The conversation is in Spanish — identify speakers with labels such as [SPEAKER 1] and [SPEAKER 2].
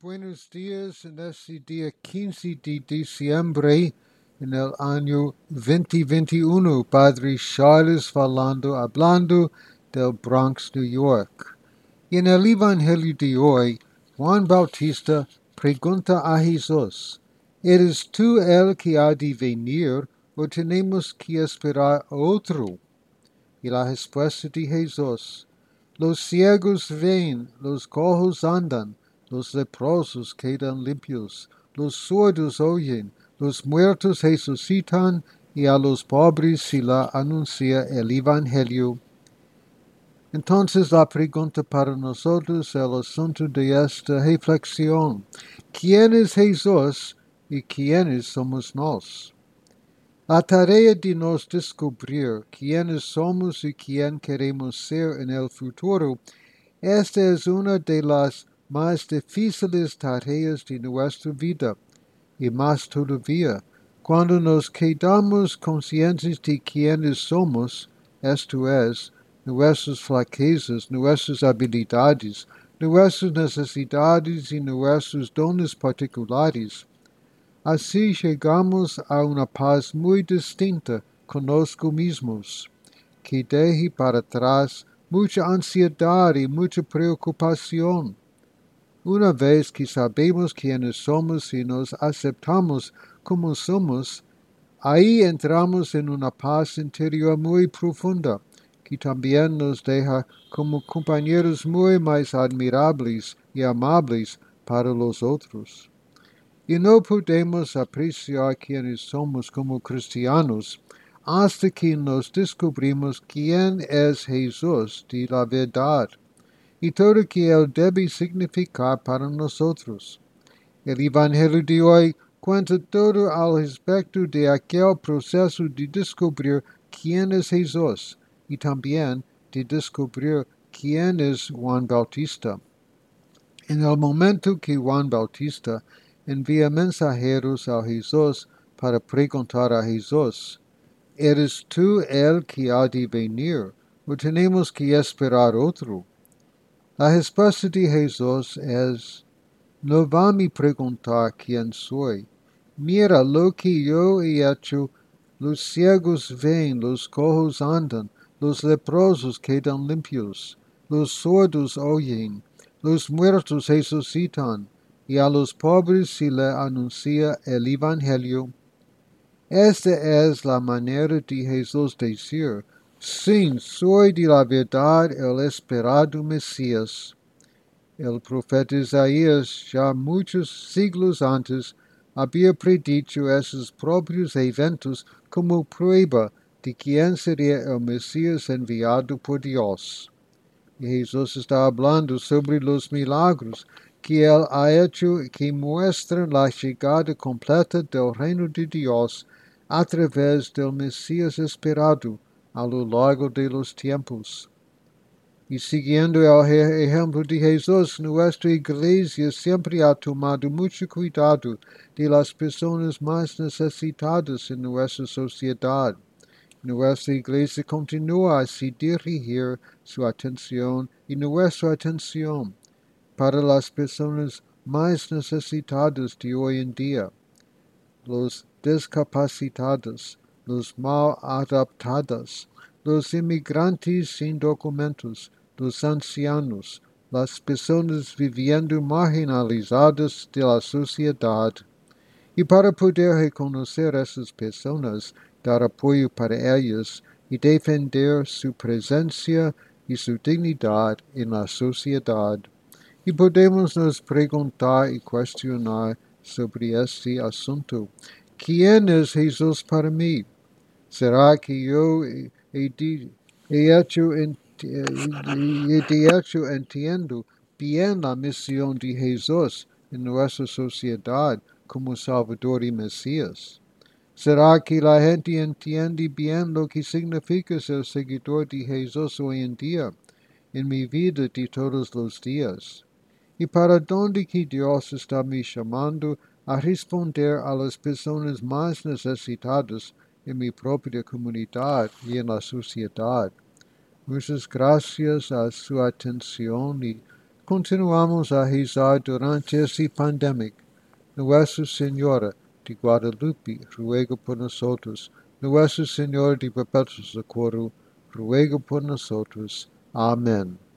[SPEAKER 1] Buenos días en este día 15 de diciembre en el año 2021. Padre Charles falando, hablando del Bronx, New York. Y en el de hoy, Juan Bautista pregunta a Jesús, ¿eres tú el que ha de venir o tenemos que esperar otro? Y la respuesta de Jesús, los ciegos ven, los cojos andan, los leprosos quedan limpios, los sordos oyen, los muertos resucitan y a los pobres se la anuncia el Evangelio. Entonces la pregunta para nosotros el asunto de esta reflexión, ¿quién es Jesús y quiénes somos nos? La tarea de nos descubrir quiénes somos y quién queremos ser en el futuro, esta es una de las mais difíceis tareas de nossa vida, e mais todavia, quando nos quedamos conscientes de quem somos, isto é, nossas fraquezas, nossas habilidades, nossas necessidades e nossos dons particulares. Assim chegamos a uma paz muito distinta conosco mesmos, que deixe para trás muita ansiedade e muita preocupação. Una vez que sabemos quiénes somos y nos aceptamos como somos, ahí entramos en una paz interior muy profunda, que también nos deja como compañeros muy más admirables y amables para los otros. Y no podemos apreciar quiénes somos como cristianos hasta que nos descubrimos quién es Jesús de la verdad y todo que Él debe significar para nosotros. El Evangelio de hoy cuenta todo al respecto de aquel proceso de descubrir quién es Jesús y también de descubrir quién es Juan Bautista. En el momento que Juan Bautista envía mensajeros a Jesús para preguntar a Jesús, ¿eres tú el que ha de venir o tenemos que esperar otro? La respuesta de Jesús es, no va a preguntar quién soy. Mira lo que yo he hecho. Los ciegos ven, los cojos andan, los leprosos quedan limpios, los sordos oyen, los muertos resucitan, y a los pobres se le anuncia el Evangelio. Esta es la manera de Jesús decir, Sim, sou de la verdade, el esperado Messias. El profeta Isaías, já muitos siglos antes, havia predito esses próprios eventos como prova de quem seria o Messias enviado por Deus. E Jesus está falando sobre os milagros que ele ha hecho que mostram a chegada completa do reino de Deus através do Messias esperado, a lo largo de los tiempos. Y siguiendo el ejemplo de Jesús, nuestra iglesia siempre ha tomado mucho cuidado de las personas más necesitadas en nuestra sociedad. Nuestra iglesia continúa así dirigir su atención y nuestra atención para las personas más necesitadas de hoy en día, los discapacitados, dos mal adaptados, dos imigrantes sem documentos, dos ancianos, das pessoas vivendo marginalizadas da sociedade. E para poder reconhecer essas pessoas, dar apoio para elas e defender sua presença e sua dignidade na sociedade. E podemos nos perguntar e questionar sobre esse assunto. Quem é Jesus para mim? Será que eu e de hecho entendo bem a missão de Jesus em nossa sociedade como Salvador e Messias? Será que a gente entende bem o que significa ser seguidor de Jesus hoje em dia, em minha vida de todos os dias? E para onde que Deus está me chamando a responder às pessoas mais necessitadas en mi propia comunidad y en la sociedad. Muchas gracias a su atención y continuamos a rezar durante esse pandemic. Nuestra Senhora de Guadalupe, ruega por nosotros. Nuestra Senhora de Perpetuo Socorro, ruega por nosotros. Amén.